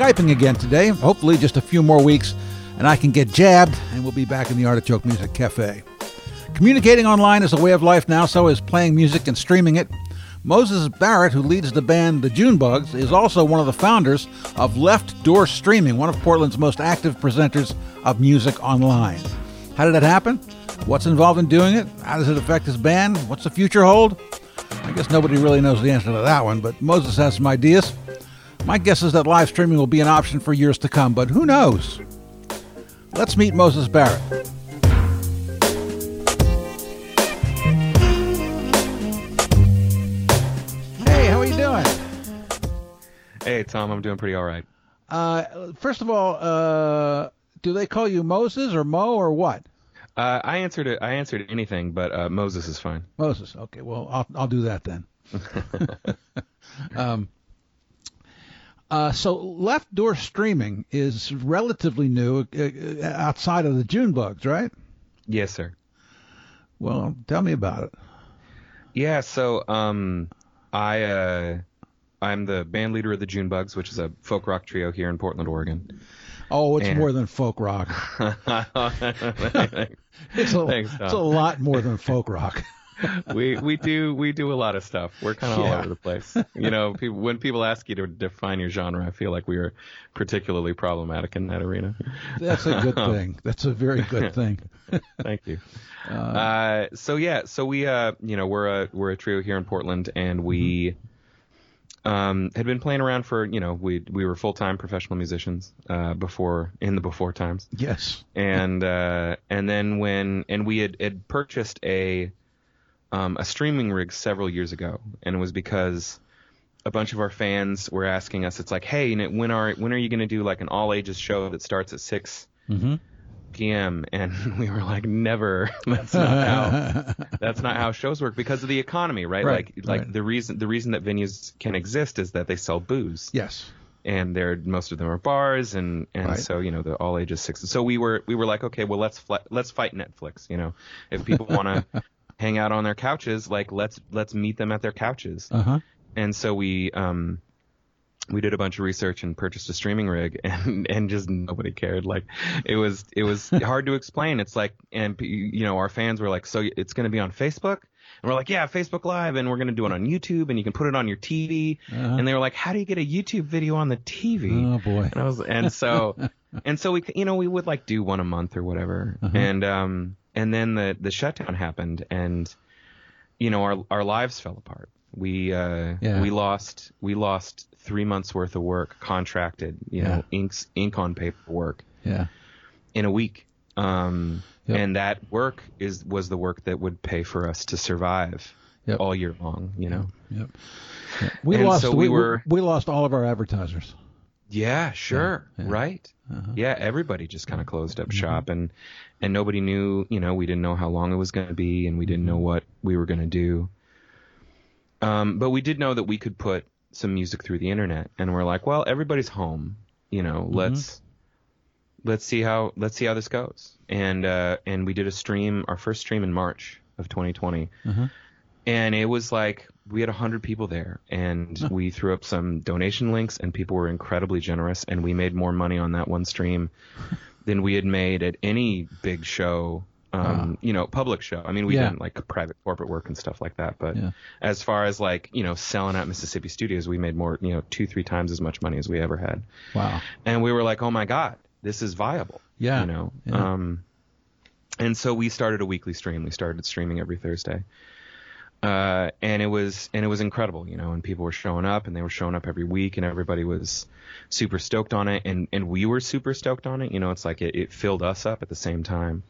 Skyping again today. Hopefully, just a few more weeks, and I can get jabbed, and we'll be back in the Artichoke Music Cafe. Communicating online is a way of life now, so is playing music and streaming it. Moses Barrett, who leads the band The Junebugs, is also one of the founders of Left Door Streaming, one of Portland's most active presenters of music online. How did that happen? What's involved in doing it? How does it affect his band? What's the future hold? I guess nobody really knows the answer to that one, but Moses has some ideas. My guess is that live streaming will be an option for years to come, but who knows? Let's meet Moses Barrett. Hey, how are you doing? Hey, Tom, I'm doing pretty all right. Uh, first of all, uh, do they call you Moses or Mo or what? Uh, I answered it. I answered anything, but uh, Moses is fine. Moses. Okay, well, I'll I'll do that then. um, uh, so left door streaming is relatively new uh, uh, outside of the Junebugs, right? Yes, sir. Well, tell me about it. Yeah. So, um, I uh, I'm the band leader of the Junebugs, which is a folk rock trio here in Portland, Oregon. Oh, it's And- more than folk rock. It's a, Thanks, it's a lot more than folk rock. we we do we do a lot of stuff. We're kind of Yeah. all over the place. You know, people, when people ask you to define your genre, I feel like we are particularly problematic in that arena. That's a good thing. That's a very good thing. Thank you. Uh, so yeah, so we uh, you know, we're a we're a trio here in Portland, and we um had been playing around for you know we we were full time professional musicians uh before in the before times, Yes. and uh and then when and we had had purchased a um a streaming rig several years ago, and it was because a bunch of our fans were asking us, it's like, hey, when are when are you going to do like an all ages show that starts at six Mm-hmm. p.m. and we were like, never. That's not how. That's not how shows work because of the economy, right? Right, like, like right. the reason the reason that venues can exist is that they sell booze, yes. and they're most of them are bars, and and Right. so you know the all ages six. So we were we were like, okay, well let's fl- let's fight Netflix. You know, if people want to hang out on their couches, like let's let's meet them at their couches Uh huh. and so we um we did a bunch of research and purchased a streaming rig and and just nobody cared like it was it was hard to explain it's like and you know our fans were like so it's going to be on facebook and we're like yeah facebook live and we're going to do it on youtube and you can put it on your tv Uh-huh. and they were like how do you get a youtube video on the tv Oh boy. and I was, and so, and so we, you know, we would like do one a month or whatever. Uh-huh. And, um, and then the, the shutdown happened and, you know, our, our lives fell apart. We, uh, Yeah. we lost, we lost three months worth of work contracted, you know, inks, ink on paperwork Yeah. in a week. Um, Yep. and that work is, was the work that would pay for us to survive Yep. all year long, you know? Yep. Yep. We And lost. so we, we were- we lost all of our advertisers. Yeah, sure. Yeah, yeah. Right. Uh-huh. Yeah, everybody just kind of closed up Mm-hmm. shop and and nobody knew, you know, we didn't know how long it was going to be and we didn't Mm-hmm. know what we were going to do. Um but we did know that we could put some music through the internet and we're like, well, everybody's home, you know, Mm-hmm. let's let's see how let's see how this goes. And uh and we did a stream, our first stream in March of 2020 Uh-huh. And it was like we had 100 people there and we threw up some donation links and people were incredibly generous and we made more money on that one stream than we had made at any big show um, you know public show i mean we Yeah. did like private corporate work and stuff like that but Yeah. as far as like you know selling out mississippi studios we made more you know two three times as much money as we ever had Wow. and we were like oh my god this is viable Yeah. you know Yeah. um and so we started a weekly stream we started streaming every thursday uh and it was and it was incredible you know and people were showing up and they were showing up every week and everybody was super stoked on it. And and we were super stoked on it. You know it's like it, it filled us up at the same time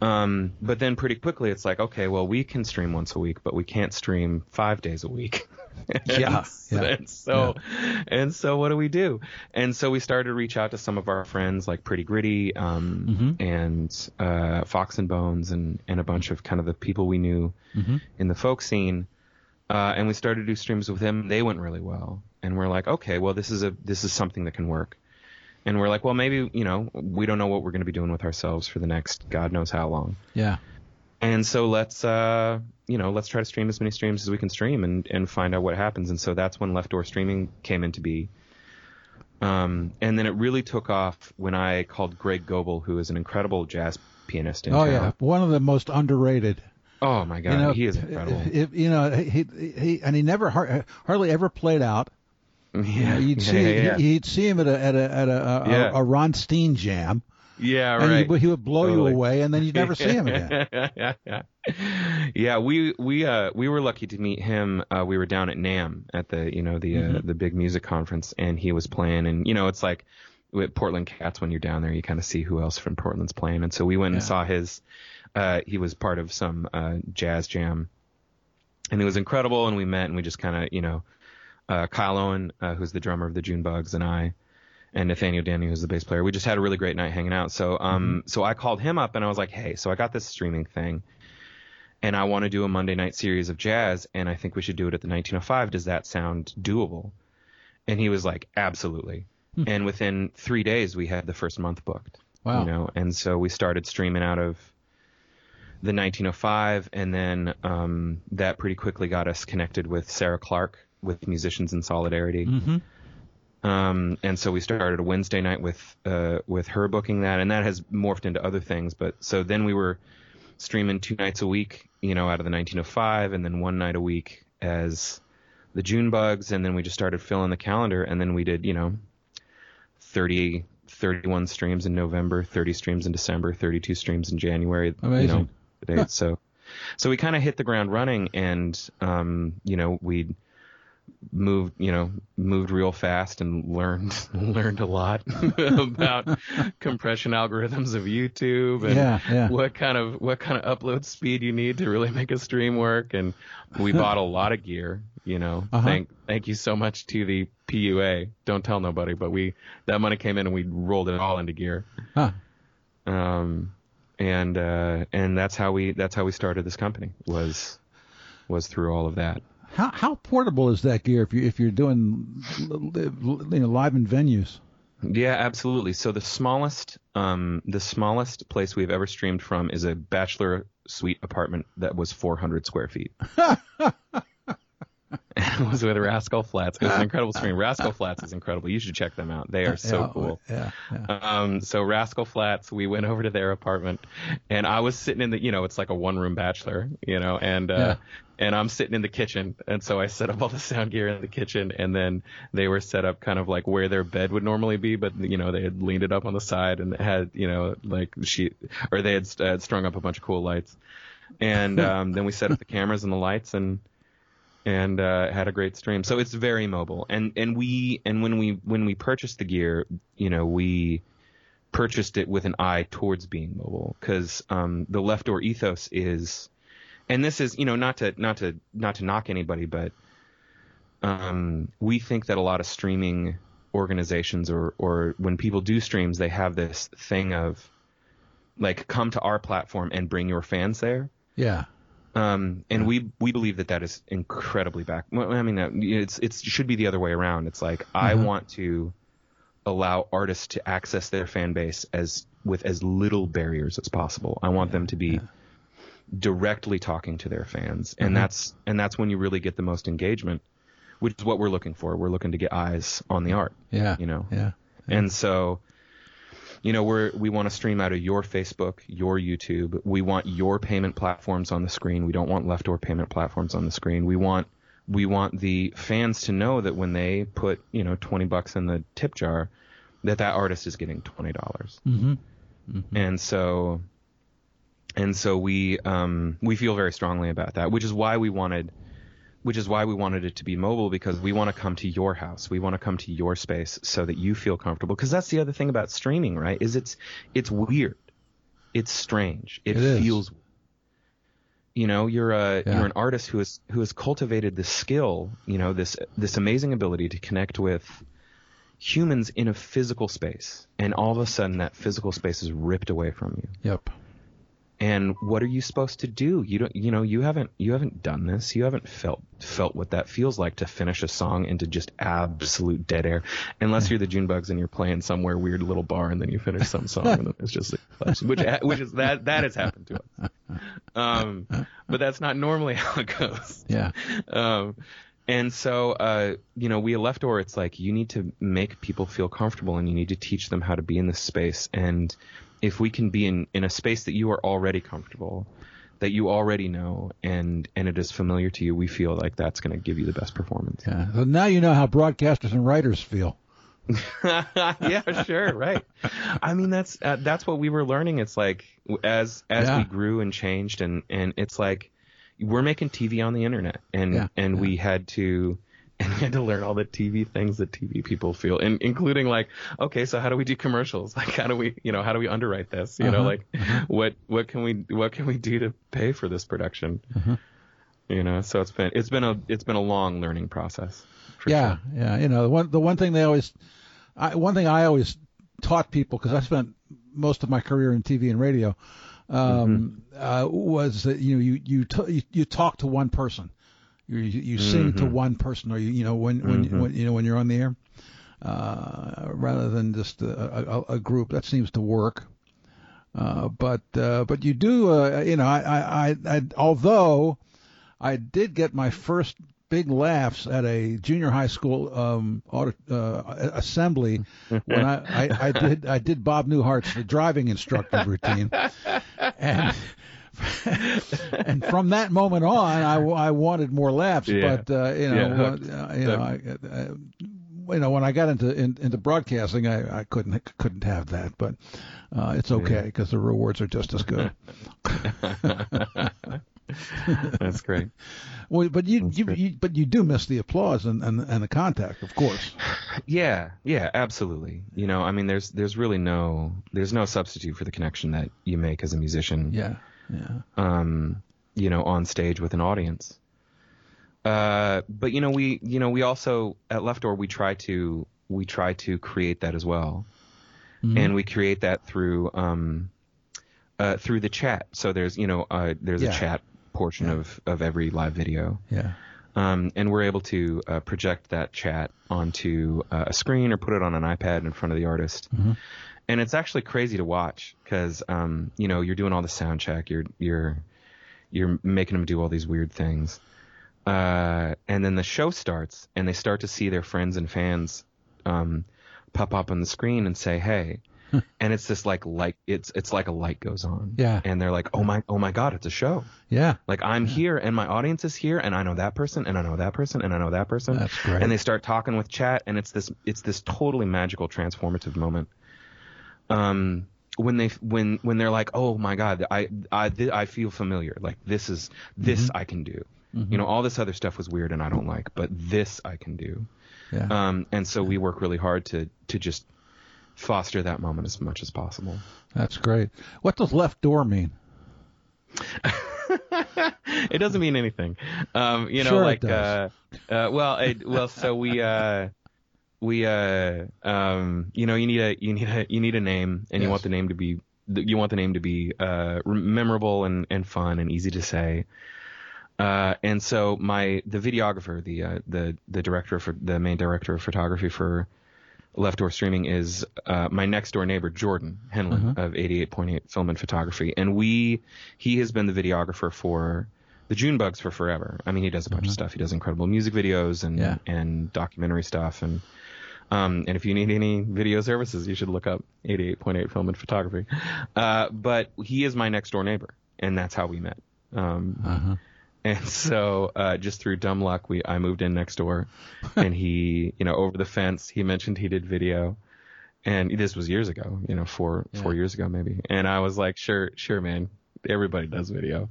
um but then pretty quickly it's like okay well we can stream once a week but we can't stream five days a week. Yeah, yeah, and so and so what do we do? And so we started to reach out to some of our friends like pretty gritty um Mm-hmm. and uh fox and bones and and a bunch of kind of the people we knew Mm-hmm. in the folk scene. Uh and we started to do streams with them. They went really well. And we're like okay well this is a this is something that can work and we're like well maybe you know we don't know what we're going to be doing with ourselves for the next god knows how long Yeah. and so let's uh you know let's try to stream as many streams as we can stream and and find out what happens and so that's when left door streaming came into be Um, and then it really took off when I called Greg Goebel, who is an incredible jazz pianist. In oh town. yeah, one of the most underrated. Oh my God, you know, he is incredible. If, you know, he, he and he never hardly ever played out. yeah, You know, you'd yeah, see yeah, You'd see him at a at a at a, a, Yeah. a Ron Steen jam, yeah, and right. he, he would blow Totally. you away, and then you'd never see him again. yeah, yeah. Yeah, we we uh we were lucky to meet him. Uh, we were down at NAMM at the you know the uh, Mm-hmm. the big music conference, and he was playing. And you know, it's like with Portland Cats when you're down there, you kind of see who else from Portland's playing. And so we went and saw his. Uh, he was part of some uh, jazz jam, and it was incredible. And we met, and we just kind of you know, uh, Kyle Owen, uh, who's the drummer of the June Bugs, and I. And Nathaniel Danny, who's the bass player, we just had a really great night hanging out. So, um, so I called him up and I was like, "Hey, so I got this streaming thing, and I want to do a Monday night series of jazz, and I think we should do it at the 1905. Does that sound doable? And he was like, absolutely. and within three days, we had the first month booked. Wow. You know, and so we started streaming out of the 1905, and then um, that pretty quickly got us connected with Sarah Clark with Musicians in Solidarity. Mm-hmm. Um, and so we started a Wednesday night with uh, with her booking that, and that has morphed into other things. But so then we were streaming two nights a week, you know, out of the 1905, and then one night a week as the June Bugs, and then we just started filling the calendar, and then we did, you know, 30, 31 streams in November, 30 streams in December, 32 streams in January. You know, the dates. So, so we kind of hit the ground running, and um, you know, we moved, you know, moved real fast and learned learned a lot about compression algorithms of YouTube and Yeah, yeah. what kind of what kind of upload speed you need to really make a stream work. And we bought a lot of gear. You know, Uh-huh. thank thank you so much to the PUA. Don't tell nobody, but we that money came in and we rolled it all into gear. Huh. Um, and uh, and that's how we that's how we started this company was was through all of that. How how portable is that gear if you if you're doing you know live in venues? Yeah, absolutely. So the smallest, um, the smallest place we've ever streamed from is a bachelor suite apartment that was 400 square feet. was with Rascal Flats. It was an incredible stream. Rascal Flats is incredible. You should check them out. They are so yeah, cool. Yeah, yeah. Um, so Rascal Flats, we went over to their apartment, and I was sitting in the, you know, it's like a one-room bachelor, you know, and uh, and I'm sitting in the kitchen, and so I set up all the sound gear in the kitchen, and then they were set up kind of like where their bed would normally be, but you know they had leaned it up on the side and had, you know, like sheet, or they had uh, strung up a bunch of cool lights, and um, then we set up the cameras and the lights and and uh, had a great stream. So it's very mobile. And and we and when we when we purchased the gear, you know, we purchased it with an eye towards being mobile because um, the left door ethos is, and this is you know not to not to not to knock anybody, but um, we think that a lot of streaming organizations or or when people do streams, they have this thing of like come to our platform and bring your fans there. yeah. Um, and we we believe that that is incredibly back. I mean, it's it's it should be the other way around. It's like I Mhm. want to allow artists to access their fan base as with as little barriers as possible. I want them to be directly talking to their fans, and Mhm. that's and that's when you really get the most engagement, which is what we're looking for. We're looking to get eyes on the art, Yeah. you know. Yeah. And so, you know, we're we want to stream out of your Facebook, your YouTube. We want your payment platforms on the screen. We don't want left door payment platforms on the screen. We want we want the fans to know that when they put you know twenty bucks in the tip jar, that that artist is getting twenty dollars. Mm-hmm. And so, and so we um, we feel very strongly about that, which is why we wanted, which is why we wanted it to be mobile because we want to come to your house, we want to come to your space so that you feel comfortable. Because that's the other thing about streaming, right? Is it's it's weird, it's strange, it, It is. feels. You know, you're a Yeah. you're an artist who has who has cultivated this skill, you know, this this amazing ability to connect with humans in a physical space, and all of a sudden that physical space is ripped away from you. Yep. And what are you supposed to do? You don't, you know, you haven't, you haven't done this. You haven't felt, felt what that feels like to finish a song into just absolute dead air. Unless you're the June Bugs and you're playing somewhere weird little bar and then you finish some song and then it's just, like, which, which is that, that has happened to us. Um, but that's not normally how it goes. Yeah. Um, and so, uh, you know, we Left Door, it's like you need to make people feel comfortable and you need to teach them how to be in this space. And if we can be in, in a space that you are already comfortable, that you already know, and, and it is familiar to you, we feel like that's going to give you the best performance. Yeah. So now you know how broadcasters and writers feel. yeah, sure, right. I mean, that's uh, that's what we were learning. It's like as as Yeah. we grew and changed, and and it's like we're making TV on the internet, and Yeah, and yeah. we had to. And we had to learn all the TV things that TV people feel, and including like, okay, so how do we do commercials? Like, how do we, you know, how do we underwrite this? You know, Uh-huh, like, what what can we what can we do to pay for this production? Uh-huh. You know, so it's been it's been a it's been a long learning process. For yeah, sure. yeah. You know, the one the one thing they always, I, one thing I always taught people because I spent most of my career in TV and radio, um, uh, was that you know you you, t- you you talk to one person, you you, sing to one person, or you you know when when, when you know when you're on the air, uh, rather than just a, a, a group. That seems to work. Uh, but uh, but you do uh, you know I, I, I, I although I did get my first big laughs at a junior high school um, audit, uh, assembly when I, I, I did I did Bob Newhart's the driving instructor routine, and and from that moment on I, I wanted more laughs. Yeah. But uh, you know Yeah, uh, you know I, I, you know when I got into in, into broadcasting I, I couldn't couldn't have that, but uh, it's okay because the rewards are just as good. That's great. Well, but you, you, you but you do miss the applause and, and and the contact, of course. Yeah, yeah, absolutely. You know, I mean, there's there's really no there's no substitute for the connection that you make as a musician. Yeah, yeah, Um, you know, on stage with an audience. Uh, but you know, we you know we also at Left Door we try to we try to create that as well, Mm-hmm. and we create that through um, uh, through the chat. So there's you know uh, there's Yeah. a chat portion of of every live video. yeah, Um, and we're able to uh, project that chat onto uh, a screen or put it on an iPad in front of the artist. And it's actually crazy to watch because, um, you know, you're doing all the sound check, you're you're you're making them do all these weird things, uh, and then the show starts, and they start to see their friends and fans um, pop up on the screen and say, "Hey." and it's just like like it's it's like a light goes on Yeah. and they're like oh my oh my god it's a show yeah. like I'm here and my audience is here and I know that person and I know that person and I know that person. That's great. And they start talking with chat and it's this it's this totally magical transformative moment. Um when they when when they're like, "Oh my god, I I th- I feel familiar. Like this is this Mm-hmm. I can do." You know, all this other stuff was weird and I don't like, but this I can do. Yeah. Um and so we work really hard to to just foster that moment as much as possible. That's great. What does left door mean? it doesn't mean anything. Um, you know, Sure like, uh, uh, well, it, well, so we, uh, we, uh, um, you know, you need a, you need a, you need a name, and you want the name to be, you want the name to be, uh, memorable and, and fun and easy to say. Uh, and so my, the videographer, the, uh, the, the director for, the main director of photography for Left Door Streaming is, uh, my next door neighbor, Jordan Henlon of 88.8 Film and Photography. And we, he has been the videographer for the June Bugs for forever. I mean, he does a bunch of stuff. He does incredible music videos and, Yeah. and documentary stuff. And, um, and if you need any video services, you should look up 88.8 Film and Photography. Uh, but he is my next door neighbor, and that's how we met. Um, Uh-huh. And so, uh, just through dumb luck, we I moved in next door, and he, you know, over the fence, he mentioned he did video, and this was years ago, you know, four four years ago maybe, and I was like, sure, sure, man. Everybody does video,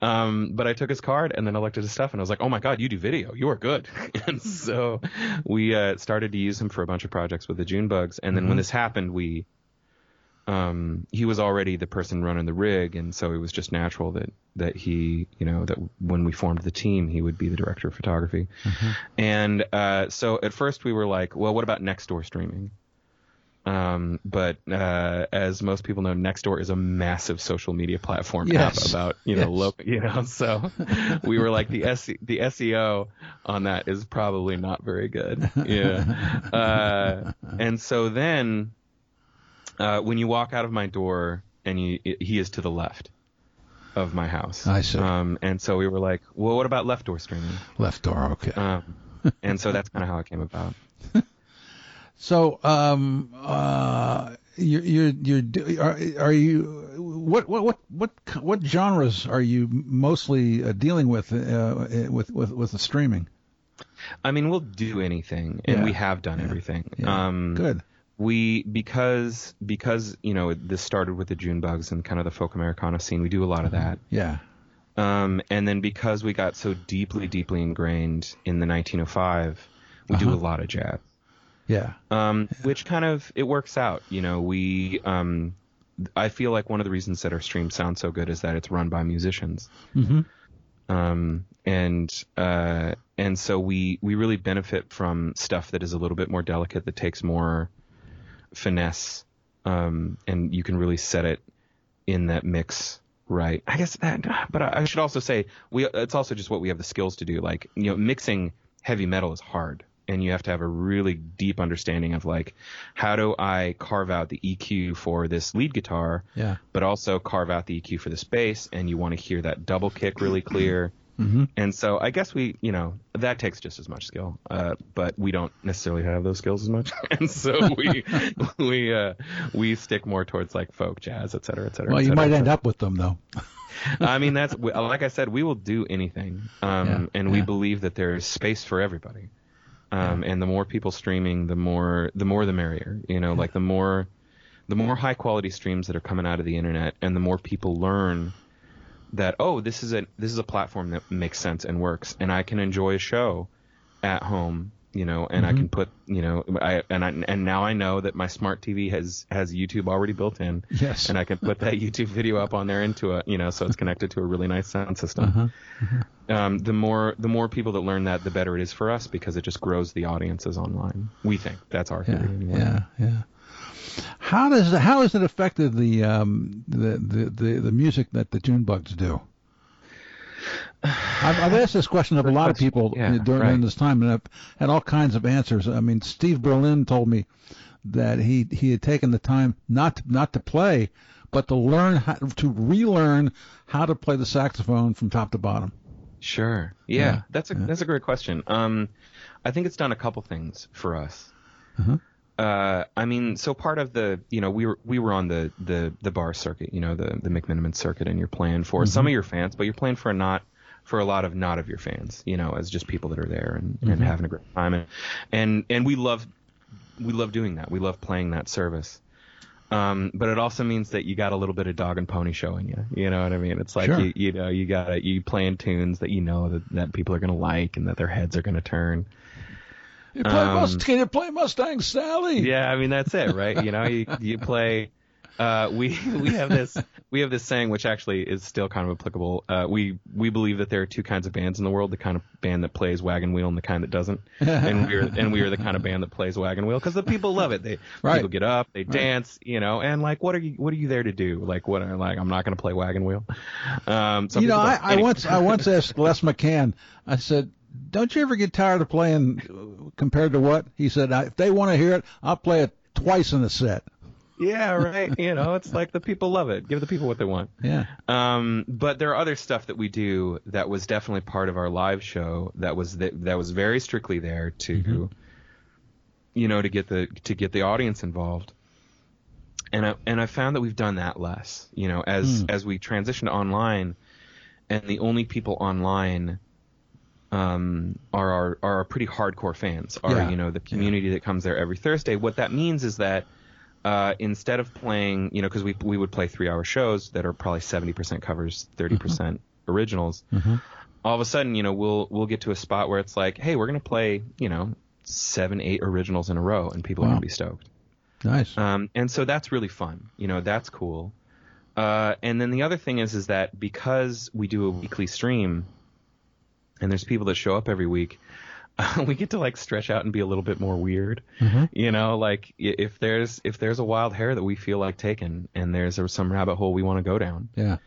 um, but I took his card and then I looked at his stuff and I was like, "Oh my god, you do video! You are good!" and so we uh, started to use him for a bunch of projects with the June Bugs. And then when this happened, we um, he was already the person running the rig, and so it was just natural that that he, you know, that when we formed the team, he would be the director of photography. And uh, so at first we were like, well, what about Nextdoor streaming? Um, but uh, as most people know, Nextdoor is a massive social media platform Yes. app about you know Yes. local, you know. So we were like the S- the SEO on that is probably not very good. Yeah. Uh, and so then uh, when you walk out of my door and you, he is to the left of my house. I see. Um, and so we were like, well, what about left door streaming? Left door, okay. Um, and so that's kind of how it came about. So, um, uh, you're, you're, you're, are, are you, what, what, what, what, what genres are you mostly uh, dealing with, uh, with, with, with the streaming? I mean, we'll do anything, and Yeah. we have done everything. Yeah. Um, Good. We because because you know this started with the June bugs and kind of the folk Americana scene. We do a lot of that. Yeah. Um, and then because we got so deeply, deeply ingrained in the 1905, we do a Uh-huh. lot of jazz. Yeah. Um, which kind of it works out. You know, we um, I feel like one of the reasons that our stream sounds so good is that it's run by musicians. Mhm. Um, and uh, and so we we really benefit from stuff that is a little bit more delicate, that takes more finesse, um, and you can really set it in that mix right. I guess that, but I I should also say we it's also just what we have the skills to do. Like you know, mixing heavy metal is hard. And you have to have a really deep understanding of like, how do I carve out the EQ for this lead guitar, Yeah. but also carve out the EQ for the bass, and you want to hear that double kick really clear. Mm-hmm. And so I guess we, you know, that takes just as much skill, uh, but we don't necessarily have those skills as much, and so we we uh, we stick more towards like folk, jazz, et cetera, et cetera. Well, et you cetera, might end up with them though. I mean, that's like I said, we will do anything, um, Yeah, and we yeah. believe that there is space for everybody. Um, And the more people streaming, the more the more the merrier. You know, like the more the more high quality streams that are coming out of the internet, and the more people learn that oh, this is a this is a platform that makes sense and works, and I can enjoy a show at home. You know, and I can put, you know, I and I and now I know that my smart TV has has YouTube already built in, Yes. and I can put that YouTube video up on there into a, you know, so it's connected to a really nice sound system. Uh-huh. Um, the more the more people that learn that, the better it is for us because it just grows the audiences online. We think that's our Yeah. theory. anyway. Yeah. Yeah. How does how has it affected the um the the the, the music that the June Bugs do? I've, I've asked this question of a lot of people Yeah, during right. this time, and I've had all kinds of answers. I mean, Steve Berlin told me that he he had taken the time not not to play, but to learn how, to relearn how to play the saxophone from top to bottom. Sure. Yeah, Yeah, that's a yeah. that's a great question. Um, I think it's done a couple things for us. Uh-huh. Uh, I mean, so part of the, you know, we were we were on the the the bar circuit, you know, the the McMenamin circuit, and you're playing for some of your fans, but you're playing for a not for a lot of not of your fans, you know, as just people that are there and, and having a great time, and and and we love we love doing that. We love playing that service. Um, but it also means that you got a little bit of dog and pony showing you. You know what I mean? It's like Sure. you, you know you got you playing tunes that you know that, that people are gonna like and that their heads are gonna turn. You play Um, you play Mustang Sally? Yeah, I mean that's it, right? You know, you you play. Uh, we we have this we have this saying which actually is still kind of applicable. Uh, we we believe that there are two kinds of bands in the world: the kind of band that plays wagon wheel and the kind that doesn't. and we're and we are the kind of band that plays wagon wheel because the people love it. They Right. people get up, they dance, you know, and like what are you what are you there to do? Like what are like I'm not going to play wagon wheel. Um, you know, I. I once I once asked Les McCann. I said, "Don't you ever get tired of playing compared to what?" He said, "If they want to hear it, I'll play it twice in a set." yeah, right. You know, it's like the people love it. Give the people what they want. Yeah. Um, but there are other stuff that we do that was definitely part of our live show that was that, that was very strictly there to, you know, to get the to get the audience involved. And I and I found that we've done that less, you know, as as we transitioned online, and the only people online. Um, are our are our pretty hardcore fans. Are Yeah. you know the community that comes there every Thursday. What that means is that uh, instead of playing, you know, because we we would play three hour shows that are probably seventy percent covers, thirty percent originals. All of a sudden, you know, we'll we'll get to a spot where it's like, hey, we're gonna play, you know, seven, eight originals in a row, and people are gonna be stoked. Nice. Um, and so that's really fun. You know, that's cool. Uh, and then the other thing is, is that because we do a weekly stream, and there's people that show up every week, we get to like stretch out and be a little bit more weird. You know, like if there's if there's a wild hair that we feel like taking, and there's a, some rabbit hole we want to go down, yeah.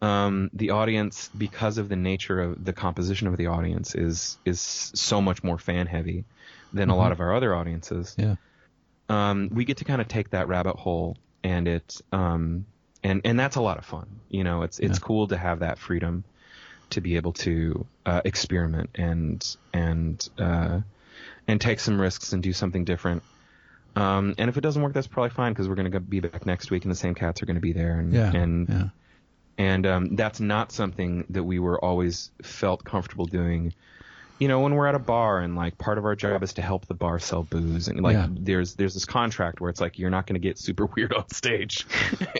um, the audience, because of the nature of the composition of the audience, is is so much more fan heavy than a lot of our other audiences Yeah. um, we get to kind of take that rabbit hole and it um, and and that's a lot of fun. You know, it's it's Yeah. cool to have that freedom to be able to uh, experiment and and uh, and take some risks and do something different. Um, and if it doesn't work, that's probably fine because we're going to be back next week, and the same cats are going to be there. And Yeah. and yeah. and um, that's not something that we were always felt comfortable doing. You know, when we're at a bar and like part of our job is to help the bar sell booze, and like Yeah. there's there's this contract where it's like you're not going to get super weird on stage,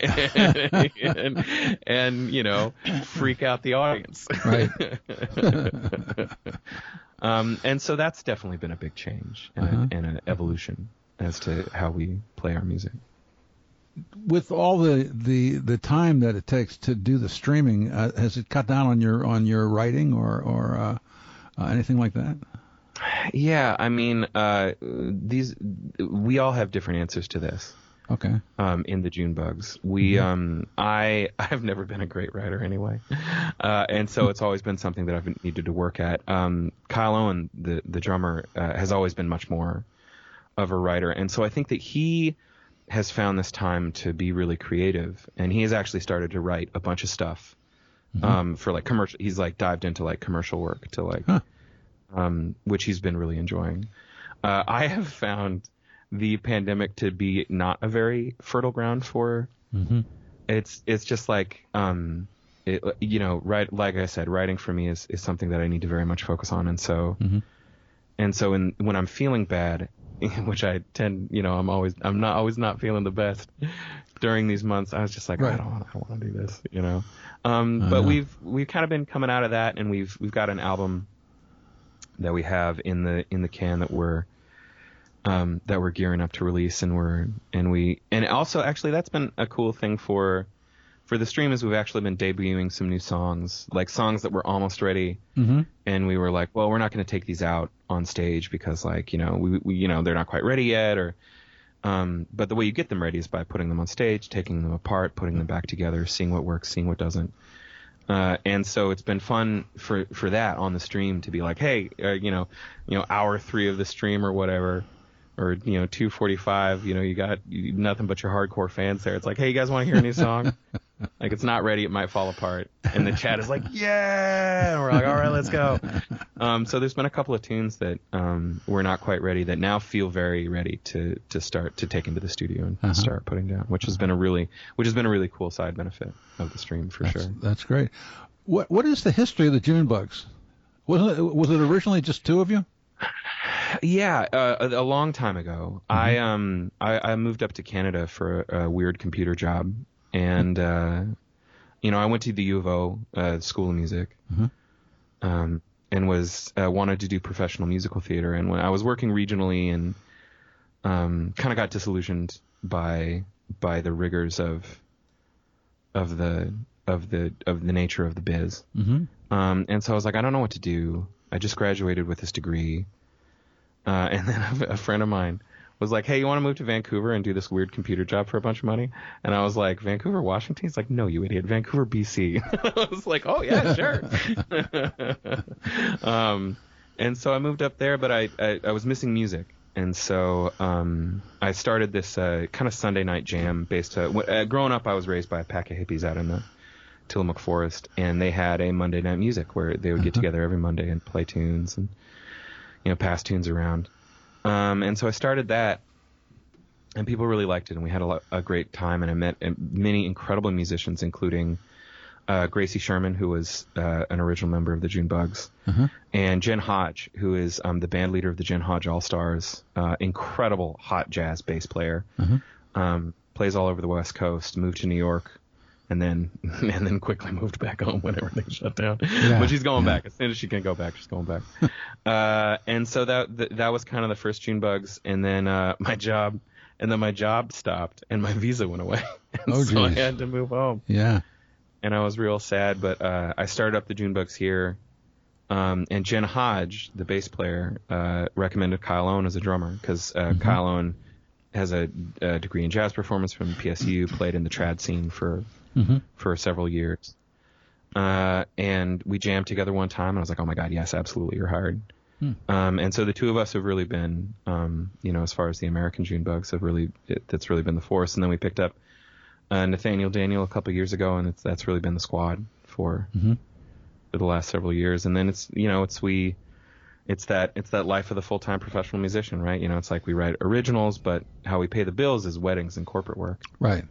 and, and you know freak out the audience. Right. um, and so that's definitely been a big change and, Uh-huh. a, and an evolution as to how we play our music. With all the, the, the time that it takes to do the streaming, uh, has it cut down on your on your writing or or uh, uh, anything like that? Yeah, I mean, uh, these we all have different answers to this. Okay. um, in the June bugs. We, um, I, I've never been a great writer anyway, uh, and so it's always been something that I've needed to work at. Um, Kyle Owen, the the drummer, uh, has always been much more of a writer, and so I think that he has found this time to be really creative, and he has actually started to write a bunch of stuff um, for like commercial. He's like dived into like commercial work to like, Huh. um, which he's been really enjoying. Uh, I have found the pandemic to be not a very fertile ground for. Mm-hmm. It's it's just like um, it, you know, right? Like I said, writing for me is, is something that I need to very much focus on, and so Mhm. and so in, when I'm feeling bad, which I tend, you know, I'm always I'm not always not feeling the best during these months. I was just like, Right. I don't want I don't want to do this, you know. Um, I but we've we've kind of been coming out of that, and we've we've got an album that we have in the in the can that we're um, that we're gearing up to release, and we're and we and also actually that's been a cool thing for for the stream is we've actually been debuting some new songs, like songs that were almost ready, Mm-hmm. and we were like, well, we're not going to take these out on stage because like you know we, we you know they're not quite ready yet, or um, but the way you get them ready is by putting them on stage, taking them apart, putting them back together, seeing what works, seeing what doesn't. Uh, and so it's been fun for for that on the stream to be like, hey, uh, you know, you know, hour three of the stream or whatever, or you know, two forty five. You know, you got you, nothing but your hardcore fans there. It's like, hey, you guys want to hear a new song? like it's not ready, it might fall apart. And the chat is like, yeah. And we're like, all right, let's go. Um, so there's been a couple of tunes that um, we're not quite ready that now feel very ready to to start to take into the studio and Uh-huh. start putting down, which has been a really which has been a really cool side benefit of the stream for That's, sure. that's great. What what is the history of the June Bugs? Was it was it originally just two of you? Yeah, uh, a, a long time ago, I um I, I moved up to Canada for a, a weird computer job, and uh, you know I went to the U of O uh, School of Music, Mhm. um, and was uh, wanted to do professional musical theater, and when I was working regionally and um, kind of got disillusioned by by the rigors of of the of the of the nature of the biz. Mm-hmm. Um, and so I was like, I don't know what to do. I just graduated with this degree. Uh, and then a friend of mine was like, Hey, you want to move to Vancouver and do this weird computer job for a bunch of money? And I was like, Vancouver, Washington? He's like, No, you idiot. Vancouver, BC. I was like, Oh yeah, sure. um, and so I moved up there, but I, I, I was missing music. And so um, I started this uh, kind of Sunday night jam based. Uh, w- uh, growing up, I was raised by a pack of hippies out in the Tillamook Forest, and they had a Monday night music where they would get Uh-huh. together every Monday and play tunes and you know pass tunes around. Um, and so I started that, and people really liked it, and we had a, a great time, and I met uh, many incredible musicians, including uh, Gracie Sherman, who was uh, an original member of the June Bugs, Uh-huh. and Jen Hodge, who is um, the band leader of the Jen Hodge All Stars, uh, incredible hot jazz bass player, Uh-huh. um, plays all over the West Coast, moved to New York, and then and then quickly moved back home when everything shut down. Yeah, but she's going yeah. back as soon as she can go back. She's going back. uh, and so that th- that was kind of the first June Bugs, and then uh, my job, and then my job stopped, and my visa went away, and Oh, so I had to move home Yeah. and I was real sad. But uh, I started up the June Bugs here, um, and Jen Hodge, the bass player, uh, recommended Kyle Owen as a drummer because uh, Kyle Owen has a, a degree in jazz performance from PSU, played in the trad scene for Mm-hmm. for several years. Uh, and we jammed together one time, and I was like, "Oh my god, yes, absolutely, you're hired." Hmm. Um, and so the two of us have really been, um, you know, as far as the American June Bugs have really, it, that's really been the force. And then we picked up uh, Nathaniel Daniel a couple years ago, and it's, that's really been the squad for Mhm. for the last several years. And then it's you know it's we it's that it's that life of the full time professional musician, right? You know, it's like we write originals, but how we pay the bills is weddings and corporate work. Right.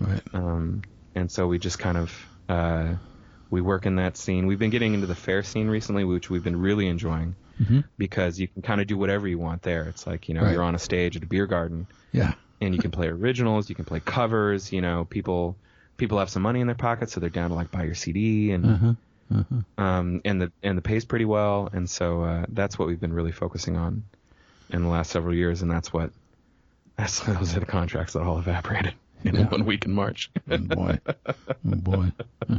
Right. Um, and so we just kind of uh, we work in that scene. We've been getting into the fair scene recently, which we've been really enjoying Mhm. because you can kind of do whatever you want there. It's like you know Right. you're on a stage at a beer garden Yeah. and you can play originals, you can play covers. You know, people people have some money in their pockets, so they're down to like buy your CD and Uh-huh. Uh-huh. um, and the and the pays pretty well, and so uh, that's what we've been really focusing on in the last several years, and that's what that's those are the contracts that all evaporated in Yeah. one week in March. Oh, boy. Oh, boy.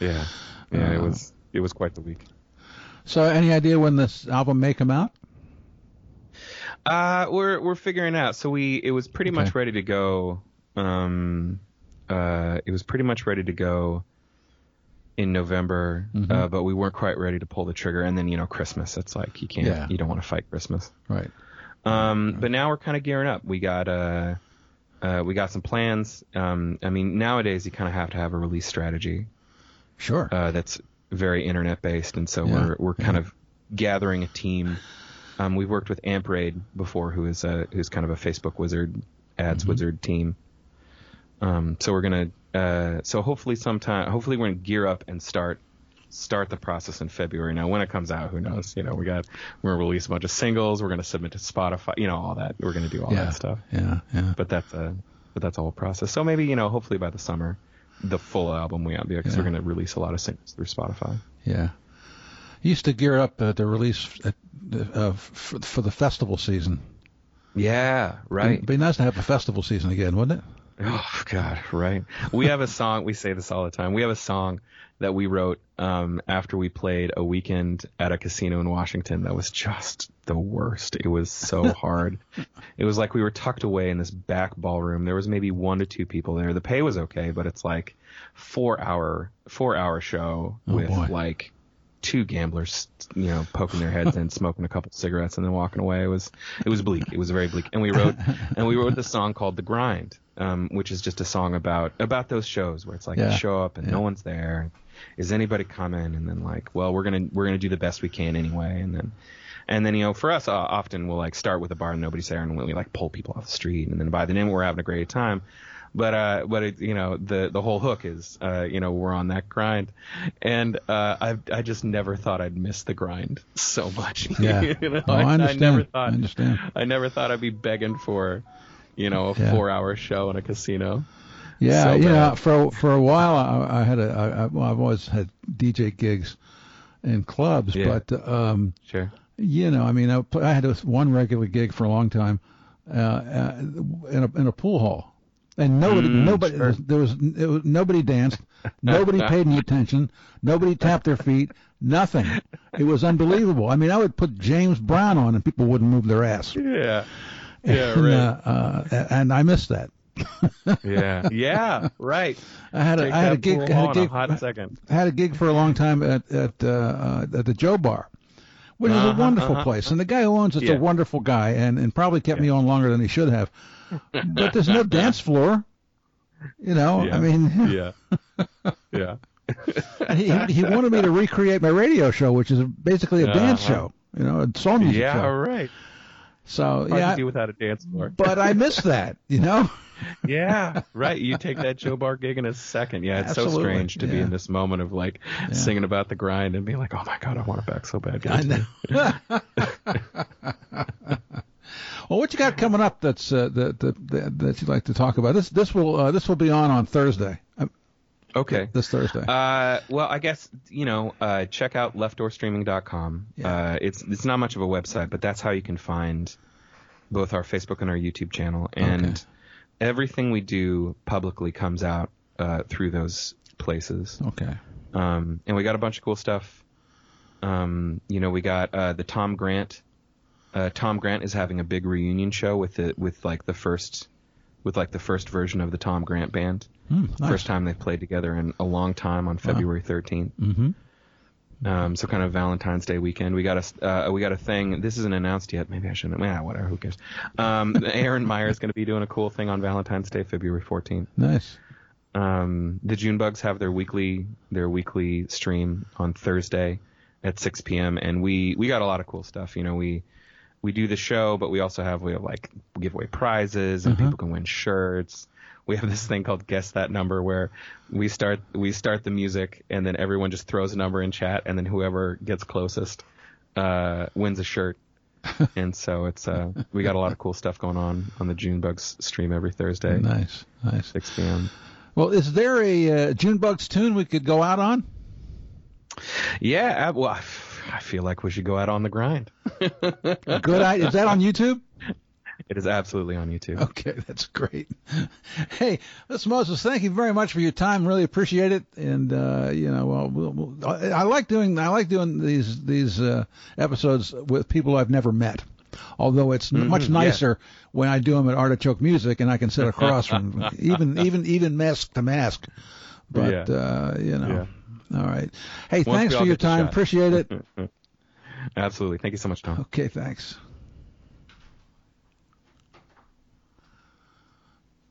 yeah, yeah, it was it was quite the week. So, any idea when this album may come out? Uh, we're we're figuring out. So we it was pretty much ready to go. Um, uh, it was pretty much ready to go in November, Mhm. uh, but we weren't quite ready to pull the trigger. And then you know Christmas, it's like you can't, Yeah. you don't want to fight Christmas. Right. Um, but now we're kind of gearing up. We got uh, uh, we got some plans. Um, I mean nowadays you kind of have to have a release strategy Sure. uh, that's very internet based, and so Yeah, we're we're kind yeah. of gathering a team. Um, we've worked with Ampraid before, who is a, who's kind of a Facebook wizard, ads Mm-hmm. wizard team. Um, so we're gonna uh, so hopefully sometime hopefully we're gonna gear up and start start the process in February. Now when it comes out, who knows? You know, we got we're gonna release a bunch of singles. We're gonna submit to Spotify. You know, all that. We're gonna do all yeah. that stuff. Yeah. Yeah. But that's a but that's a whole process. So maybe you know hopefully by the summer. The full album we have because Yeah. we're going to release a lot of singles through Spotify. Yeah. He used to gear up uh, to release uh, uh, for, for the festival season. Yeah, right. It'd be nice to have a festival season again, wouldn't it? Oh God, right. We have a song. We say this all the time. We have a song that we wrote um, after we played a weekend at a casino in Washington. That was just the worst. It was so hard. it was like we were tucked away in this back ballroom. There was maybe one to two people there. The pay was okay, but it's like four hour four hour show Oh, with boy. like two gamblers, you know, poking their heads in, smoking a couple cigarettes, and then walking away. It was it was bleak. It was very bleak. And we wrote and we wrote this song called "The Grind," um, which is just a song about about those shows where it's like Yeah. you show up and Yeah. no one's there. Is anybody coming? And then like, well, we're gonna we're gonna do the best we can anyway. And then and then you know, for us, uh, often we'll like start with a bar and nobody's there, and we like pull people off the street, and then by the end we're having a great time. But uh, but it, you know the the whole hook is uh, you know we're on that grind, and uh, I I just never thought I'd miss the grind so much. Yeah. you know, Oh, I understand. never thought I understand. I never thought I'd be begging for, you know, a Yeah. four hour show in a casino. Yeah, So bad. for for a while I, I had a I, I, well, I've always had DJ gigs in clubs, Yeah. but um, Sure. you know, I mean, I, I had this one regular gig for a long time uh, uh, in a in a pool hall, and nobody Mm, nobody sure. there was it was nobody danced, nobody paid any attention, nobody tapped their feet, nothing. It was unbelievable. I mean, I would put James Brown on and people wouldn't move their ass. Yeah. Yeah. and, Right. uh, uh, and I missed that. yeah. Yeah. Right. I had a Take I had a gig I had a gig hot second. I had a gig for a long time at at uh, uh, at the Joe Bar, which is a Uh-huh, wonderful uh-huh. place, and the guy who owns it's Yeah. a wonderful guy, and and probably kept me on longer than he should have. But there's no dance floor, you know. Yeah. I mean, Yeah. Yeah. he he wanted me to recreate my radio show, which is basically a dance Uh-huh. show, you know, a soul music Yeah. show. Right. So Hard yeah, to do without a dance floor. but I miss that, you know. yeah. Right. You take that Joe Bar gig in a second. Yeah. It's Absolutely, so strange to be in this moment of like singing about the grind and being like, oh my God, I want it back so bad. I know. well, what you got coming up that's uh, that, that that that you'd like to talk about? This this will uh, this will be on on Thursday. Okay. this Thursday. Uh, well, I guess you know, uh, check out leftdoorstreaming.com. Yeah. Uh, it's it's not much of a website, but that's how you can find both our Facebook and our YouTube channel, and Okay. everything we do publicly comes out uh, through those places. okay. Um, and we got a bunch of cool stuff. Um, you know, we got uh, the Tom Grant. Uh, Tom Grant is having a big reunion show with the with like the first with like the first version of the Tom Grant band. Hmm, nice. First time they've played together in a long time on February 13th. Mm-hmm. Um, so kind of Valentine's Day weekend. We got a uh, we got a thing. This isn't announced yet. Maybe I shouldn't. Yeah, whatever. Who cares? Um, Aaron Meyer is going to be doing a cool thing on Valentine's Day, February 14th. Nice. Um, the June Bugs have their weekly their weekly stream on Thursday at 6 p.m. and we we got a lot of cool stuff. You know, we we do the show, but we also have we have like give away prizes and Uh-huh. people can win shirts. We have this thing called guess that number where we start we start the music and then everyone just throws a number in chat and then whoever gets closest uh, wins a shirt. and so it's uh, we got a lot of cool stuff going on on the June Bugs stream every Thursday, Nice. Nice. 6 p.m. Well, is there a uh, June Bugs tune we could go out on? Yeah, well, I feel like we should go out on the grind. Good. I, is that on YouTube? It is absolutely on YouTube. Okay, that's great. Hey, listen, Moses, thank you very much for your time. Really appreciate it. And uh, you know, well, we'll, we'll I, I like doing I like doing these these uh, episodes with people I've never met. Although it's n much Mhm, yeah. nicer when I do them at Artichoke Music and I can sit across from even even even mask to mask. But Yeah. uh, you know, all right. Hey, Once thanks for your time. Appreciate it. Absolutely. Thank you so much, Tom. Okay, thanks.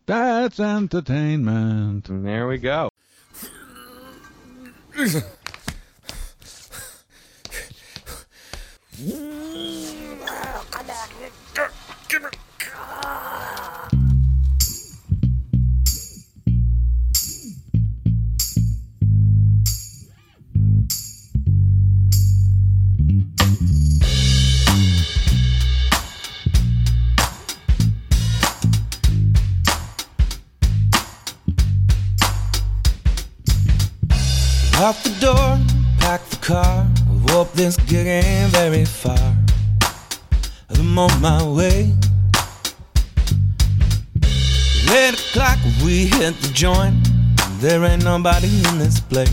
That's entertainment. And there we go. Lock the door, pack the car. Hope this gig very far. I'm on my way. Eight o'clock, we hit the joint. There ain't nobody in this place.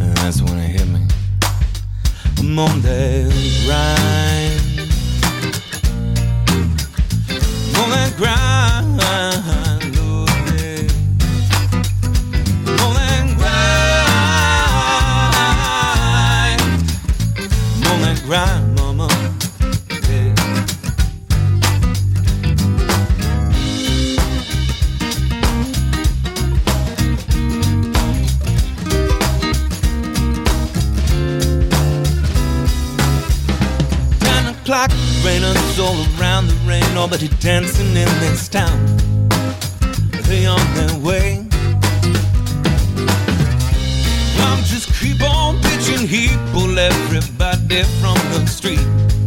And that's when it hit me. I'm on that grind. On that grind. Ten o'clock, rainers all around the rain, dancing in this town. They on their way. From the street.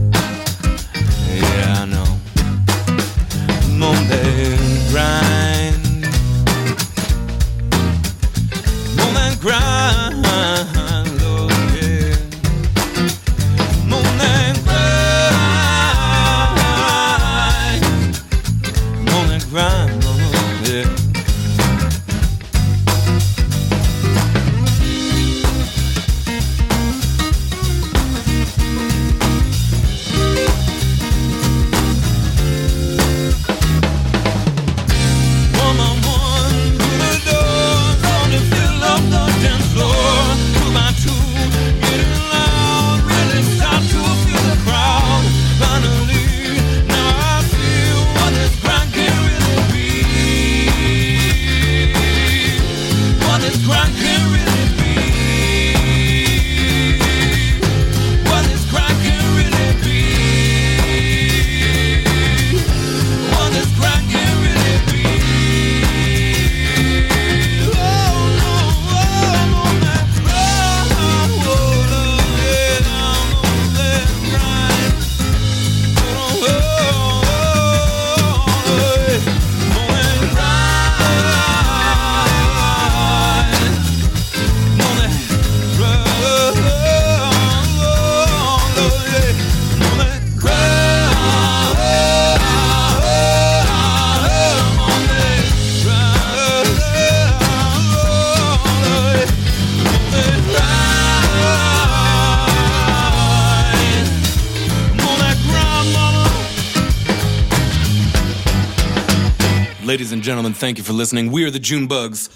Gentlemen, thank you for listening. We are the June Bugs.